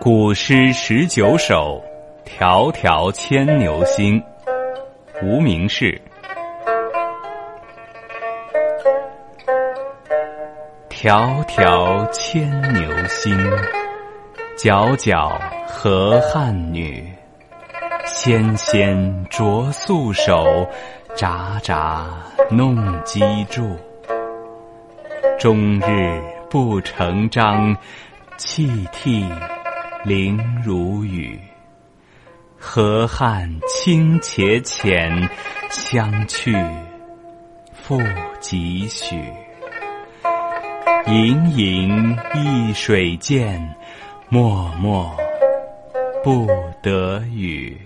古诗十九首，迢迢牵牛星。无名氏。迢迢牵牛星，皎皎河汉女。纤纤擢素手，札札弄机杼。终日不成章，泣涕零如雨。河汉清且浅，相去复几许？盈盈一水间，脉脉不得语。